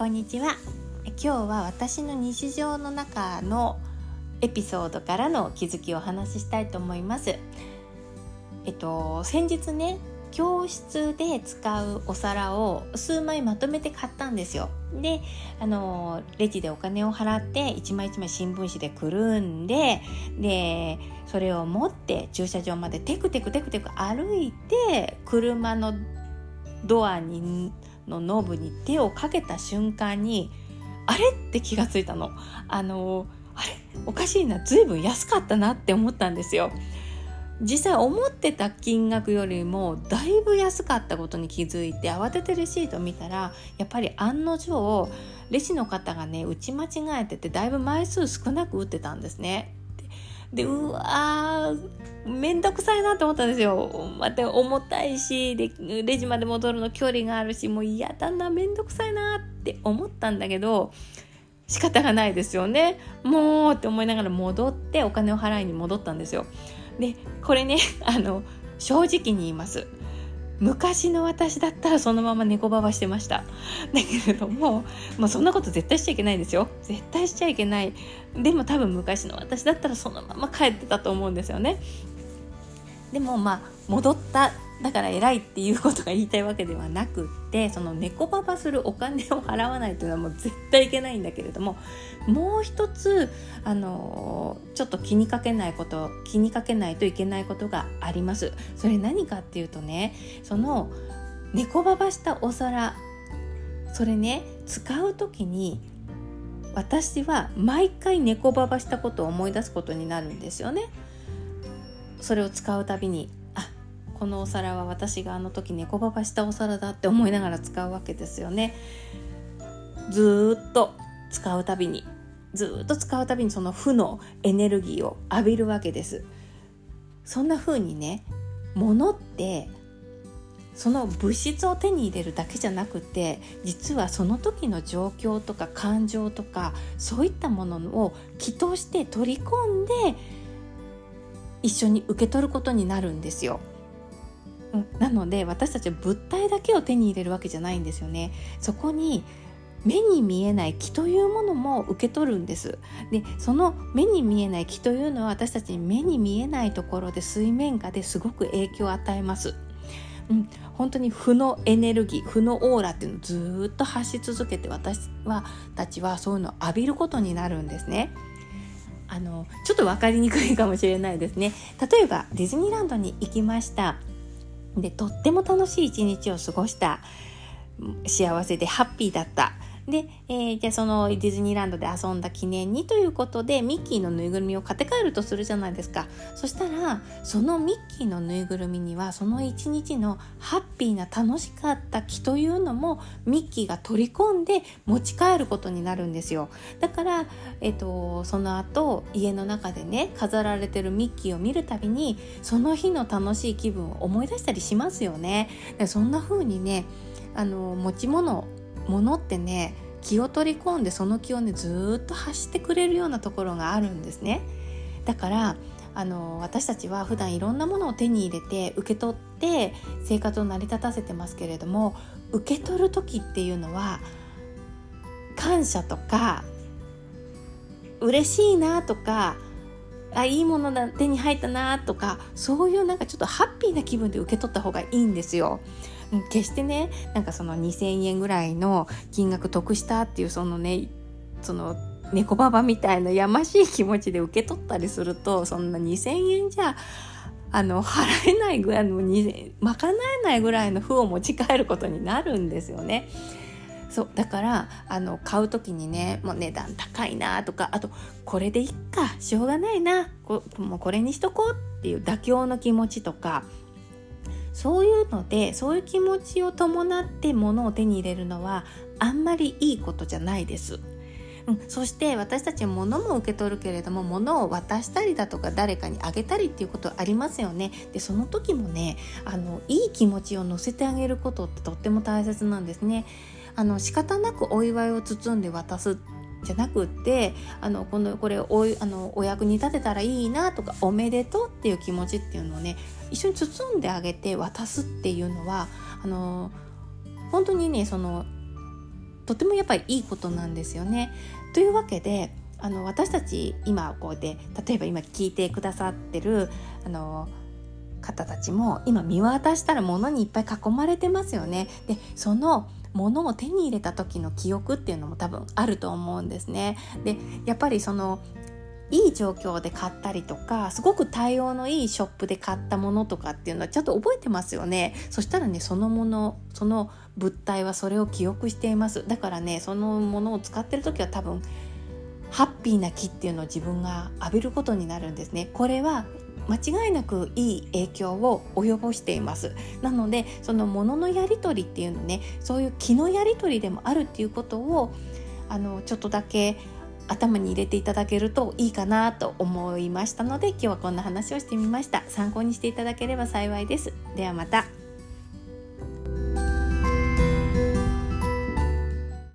こんにちは。今日は私の日常の中のエピソードからの気づきをお話ししたいと思います。えっと先日ね教室で使うお皿を数枚まとめて買ったんですよ。であのレジでお金を払って一枚一枚新聞紙でくるんででそれを持って駐車場までテクテクテクテク歩いて車のドアにのノブに手をかけた瞬間にあれって気がついたのあのあれおかしいな随分安かったなって思ったんですよ実際思ってた金額よりもだいぶ安かったことに気づいて慌ててレシート見たらやっぱり案の定レシの方がね打ち間違えててだいぶ枚数少なく打ってたんですね。でうわーめんどくさいなと思ったんですよ。また重たいしでレジまで戻るの距離があるしもう嫌だなめんどくさいなって思ったんだけど仕方がないですよね。もうって思いながら戻ってお金を払いに戻ったんですよ。でこれね あの正直に言います昔の私だったらそのまま猫ばばしてましただけれども、まあ、そんなこと絶対しちゃいけないですよ絶対しちゃいけないでも多分昔の私だったらそのまま帰ってたと思うんですよねでもまあ戻っただから偉いっていうことが言いたいわけではなくってその猫ババするお金を払わないというのはもう絶対いけないんだけれどももう一つあのちょっと気にかけないこと気にかけないといけないことがあります。それ何かっていうとねその猫ババしたお皿それね使う時に私は毎回猫ババしたことを思い出すことになるんですよね。それを使うたびにあこのお皿は私があの時猫ばばしたお皿だって思いながら使うわけですよね。ずっと使うたびにずっと使うたびにその負のエネルギーを浴びるわけです。そんな風にね物ってその物質を手に入れるだけじゃなくて実はその時の状況とか感情とかそういったものを気として取り込んで一緒に受け取ることになるんですよ。なので私たちは物体だけを手に入れるわけじゃないんですよね。そこに目に見えない気というものも受け取るんです。でその目に見えない気というのは私たちに目に見えないところで水面下ですごく影響を与えます。うん、本当に負のエネルギー負のオーラっていうのをずっと発し続けて私はたちはそういうのを浴びることになるんですね。あのちょっと分かりにくいかもしれないですね。例えばディズニーランドに行きました。でとっても楽しい一日を過ごした幸せでハッピーだった。で、えー、じゃあそのディズニーランドで遊んだ記念にということでミッキーのぬいぐるみを買って帰るとするじゃないですか。そしたらそのミッキーのぬいぐるみにはその一日のハッピーな楽しかった気というのもミッキーが取り込んで持ち帰ることになるんですよ。だから、えーと、その後家の中でね飾られてるミッキーを見るたびにその日の楽しい気分を思い出したりしますよね。そんな風にねあの持ち物ものってね気を取り込んでその気をねずっと発してくれるようなところがあるんですね。だからあの私たちは普段いろんなものを手に入れて受け取って生活を成り立たせてますけれども受け取る時っていうのは感謝とか嬉しいなとかあいいものだ手に入ったなとかそういうなんかちょっとハッピーな気分で受け取った方がいいんですよ。決してねなんかその2,000円ぐらいの金額得したっていうそのねその猫ババみたいなやましい気持ちで受け取ったりするとそんな2,000円じゃあの払えないぐらいの賄えないぐらいの負を持ち帰ることになるんですよね。そうだからあの買う時にねもう値段高いなとかあとこれでいっかしょうがないなこもうこれにしとこうっていう妥協の気持ちとかそういうのでそういう気持ちを伴って物を手に入れるのはあんまりいいことじゃないです。うん、そして私たちは物も受け取るけれども物を渡したりだとか誰かにあげたりっていうことありますよねでその時もねあのいい気持ちを乗せてあげることってとっても大切なんですねあの仕方なくお祝いを包んで渡すじゃなくってあのこのこれおあのお役に立てたらいいなとかおめでとうっていう気持ちっていうのをね一緒に包んであげて渡すっていうのはあの本当にねそのとてもやっぱりいいことなんですよね。というわけであの私たち今こうで例えば今聞いてくださってるあの方たちも今見渡したら物にいっぱい囲まれてますよね。でその物を手に入れた時の記憶っていうのも多分あると思うんですね。でやっぱりそのいい状況で買ったりとかすごく対応のいいショップで買ったものとかっていうのはちゃんと覚えてますよね。そしたらねそのものその物体はそれを記憶しています。だからねそのものを使ってる時は多分ハッピーな気っていうのを自分が浴びることになるんですね。これは間違いなくいい影響を及ぼしています。なのでそのもののやり取りっていうのねそういう気のやり取りでもあるっていうことをあのちょっとだけ頭に入れていただけるといいかなと思いましたので今日はこんな話をしてみました。参考にしていただければ幸いです。ではまた。